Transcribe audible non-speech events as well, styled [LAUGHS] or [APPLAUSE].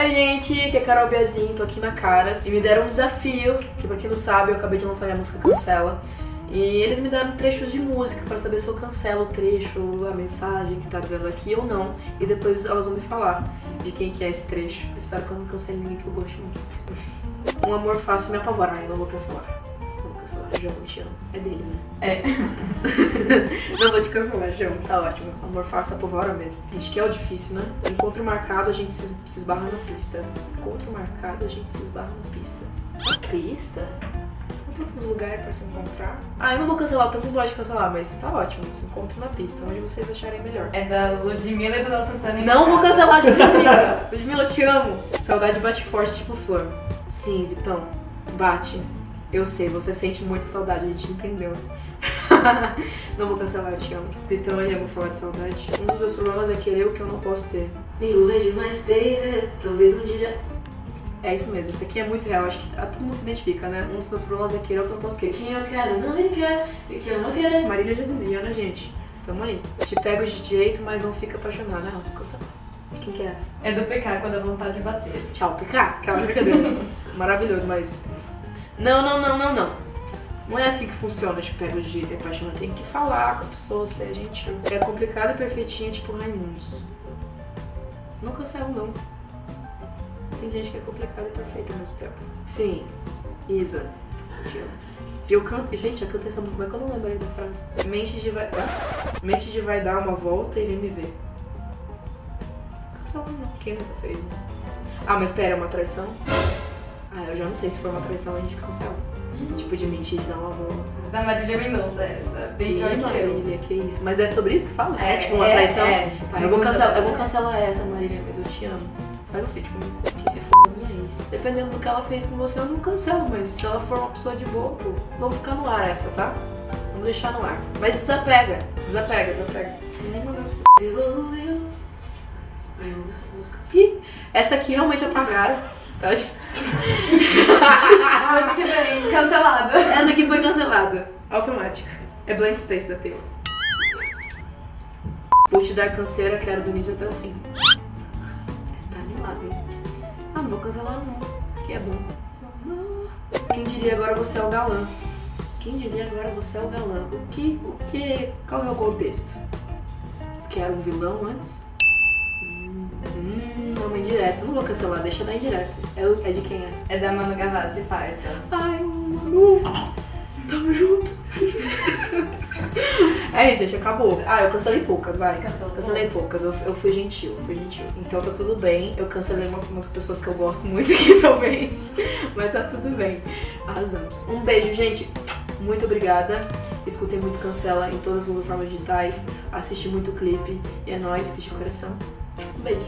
Oi, gente, que é Carol Biazinho, tô aqui na Caras e me deram um desafio, que pra quem não sabe, eu acabei de lançar minha música Cancela. E eles me deram trechos de música pra saber se eu cancelo o trecho, a mensagem que tá dizendo aqui ou não. E depois elas vão me falar de quem que é esse trecho. Eu espero que eu não cancele ninguém que eu goste muito. Um amor fácil me apavora, ai, eu não vou cancelar. Não vou cancelar, João, te amo. É dele, né? É. [LAUGHS] [LAUGHS] Não vou te cancelar, João. Tá ótimo. Amor fácil apavora mesmo. Gente, que é o difícil, né? Encontro marcado, a gente se, se esbarra na pista. Encontro marcado, a gente se esbarra na pista. Na pista? Tem tantos lugares pra se encontrar. Ah, eu não vou cancelar, tanto gosto de cancelar, mas tá ótimo. Se encontro na pista, onde vocês acharem melhor. É da Ludmilla e Léo Santana. Não vou cancelar de Ludmilla. [LAUGHS] Ludmilla, eu te amo. Saudade bate forte, tipo flor. Sim, Vitão. Bate. Eu sei, você sente muita saudade, a gente entendeu. [LAUGHS] não vou cancelar, eu te amo. Ele ama falar de saudade. Um dos meus problemas é querer o que eu não posso ter. Nem hoje, mas baby, talvez um dia. É isso mesmo, isso aqui é muito real, acho que todo mundo se identifica, né? Um dos meus problemas é querer o que eu não posso querer. Quem eu quero não me quer, e quem eu não quero. Marília já dizia, né, gente? Tamo aí. Te pego de jeito, mas não fica apaixonada. Não, vou cancelar. Quem que é essa? É do PK quando a vontade de bater. Tchau, PK. Aquela brincadeira. [LAUGHS] Maravilhoso, mas. Não, não, não, não, não. Não é assim que funciona, te pego de jeito e apaixona. Tem que falar com a pessoa, ser gentil. É complicado e perfeitinho, tipo Raimundos. Não cancelo, não. Tem gente que é complicado e perfeito ao mesmo tempo. Sim, Isa. Eu canto. Gente, eu cantei essa música, como é que eu não lembrei da frase? Mente de vai. Mente de vai dar uma volta e vem me ver. Cancela não. Quem nunca fez, né? Ah, mas pera, é uma traição? Ah, eu já não sei se for uma traição, a gente cancela. Tipo, de mentir, de dar uma volta. Da Marília Mendonça, essa. Bem E pior que. Marília, que isso. Mas é sobre isso que fala? É, É, tipo uma é, traição? é. Eu, vou cancelar, eu vou cancelar essa, Marília, mas eu te amo. Faz um feat comigo. Que se for minha ex. Dependendo do que ela fez com você, eu não cancelo, mas se ela for uma pessoa de boa, pô, vamos ficar no ar essa, tá? Vamos deixar no ar. Mas desapega. Desapega, desapega. Você nem mandar. Evoluiu. Ai, eu amo essa música. Ih, essa aqui realmente apagaram. Tá? Que bem, cancelado. Essa aqui foi cancelada. Automática. É Blank Space da Taylor. Vou te dar canseira, quero do início até o fim. Você tá animado, hein? Ah, não vou cancelar não. Que é bom. Quem diria agora você é o galã? Quem diria agora você é o galã? O que? O que? Qual é o contexto? Que era um vilão antes? Hum, homem direto. Não vou cancelar, deixa dar indireto. É, é de quem é essa? É da Manu Gavassi, farsa. Ai, Manu, tamo junto. [LAUGHS] É isso, gente, acabou. Ah, eu cancelei poucas, vai. Cancelou Cancelei poucas, eu, eu fui gentil, eu fui gentil. Então tá tudo bem. Eu cancelei uma- umas pessoas que eu gosto muito aqui, [LAUGHS] talvez. Mas tá tudo bem. Arrasamos. Um beijo, gente. Muito obrigada. Escutei muito Cancela em todas as plataformas digitais. Assisti muito clipe. E é nóis, fiz de coração. Um beijo.